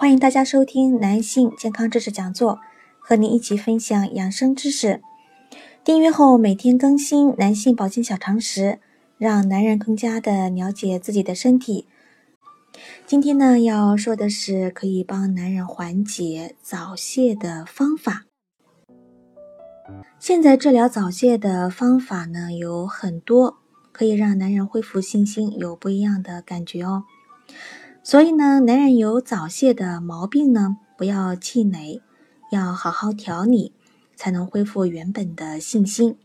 欢迎大家收听男性健康知识讲座，和您一起分享养生知识。订阅后每天更新男性保健小常识，让男人更加的了解自己的身体。今天呢，要说的是可以帮男人缓解早泄的方法。现在治疗早泄的方法呢有很多，可以让男人恢复信心，有不一样的感觉哦。所以呢，男人有早泄的毛病呢，不要气馁，要好好调理，才能恢复原本的信心。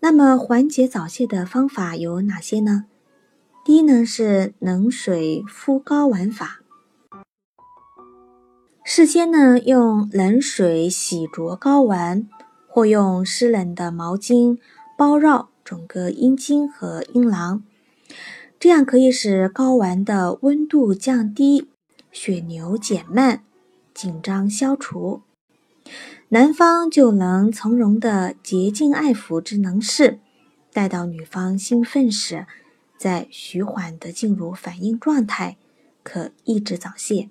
那么缓解早泄的方法有哪些呢？第一呢是冷水敷睾丸法。事先呢用冷水洗濯睾丸，或用湿冷的毛巾包绕整个阴茎和阴囊。这样可以使睾丸的温度降低，血流减慢，紧张消除，男方就能从容的洁净爱抚之能事，待到女方兴奋时，再徐缓的进入反应状态，可抑制早泄。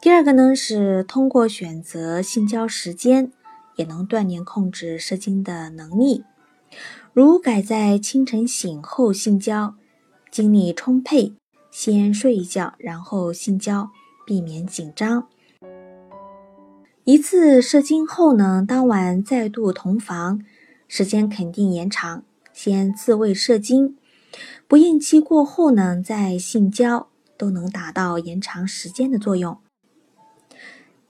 第二个呢是通过选择性交时间，也能锻炼控制射精的能力。如改在清晨醒后性交，精力充沛，先睡一觉，然后性交，避免紧张。一次射精后呢，当晚再度同房，时间肯定延长。先自慰射精，不应期过后呢再性交，都能达到延长时间的作用。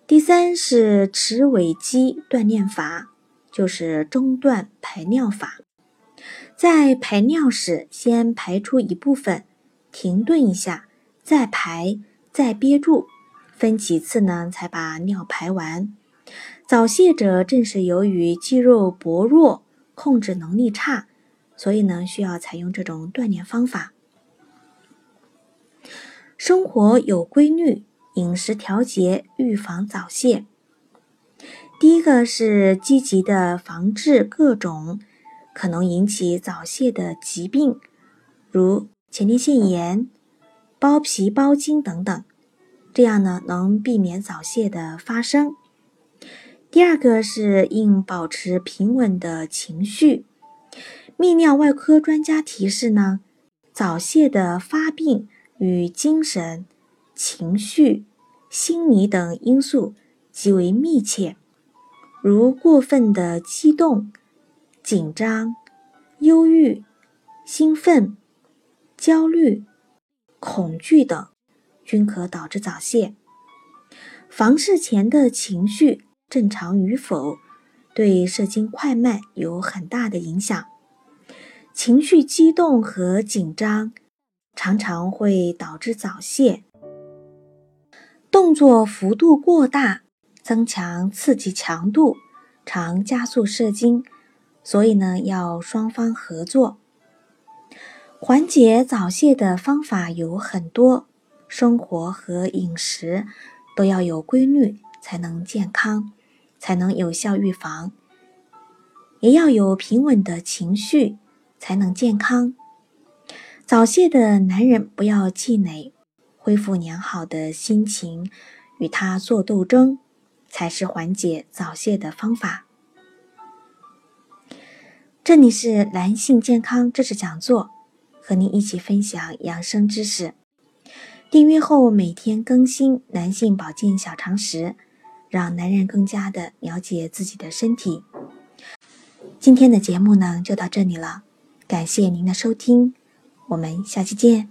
第三是持尾肌锻炼法，就是中断排尿法。在排尿时，先排出一部分，停顿一下，再排，再憋住，分几次呢？才把尿排完。早泄者正是由于肌肉薄弱，控制能力差，所以呢，需要采用这种锻炼方法。生活有规律，饮食调节，预防早泄。第一个是积极的防治各种。可能引起早泄的疾病，如前列腺炎、包皮包茎等等，这样呢能避免早泄的发生。第二个是应保持平稳的情绪。泌尿外科专家提示呢，早泄的发病与精神、情绪、心理等因素极为密切，如过分的激动。紧张、忧郁、兴奋、焦虑、恐惧等，均可导致早泄。房事前的情绪正常与否，对射精快慢有很大的影响。情绪激动和紧张，常常会导致早泄。动作幅度过大，增强刺激强度，常加速射精。所以呢，要双方合作。缓解早泄的方法有很多，生活和饮食都要有规律，才能健康，才能有效预防。也要有平稳的情绪，才能健康。早泄的男人不要气馁，恢复良好的心情，与他做斗争，才是缓解早泄的方法。这里是男性健康知识讲座，和您一起分享养生知识。订阅后每天更新男性保健小常识，让男人更加的了解自己的身体。今天的节目呢就到这里了，感谢您的收听，我们下期见。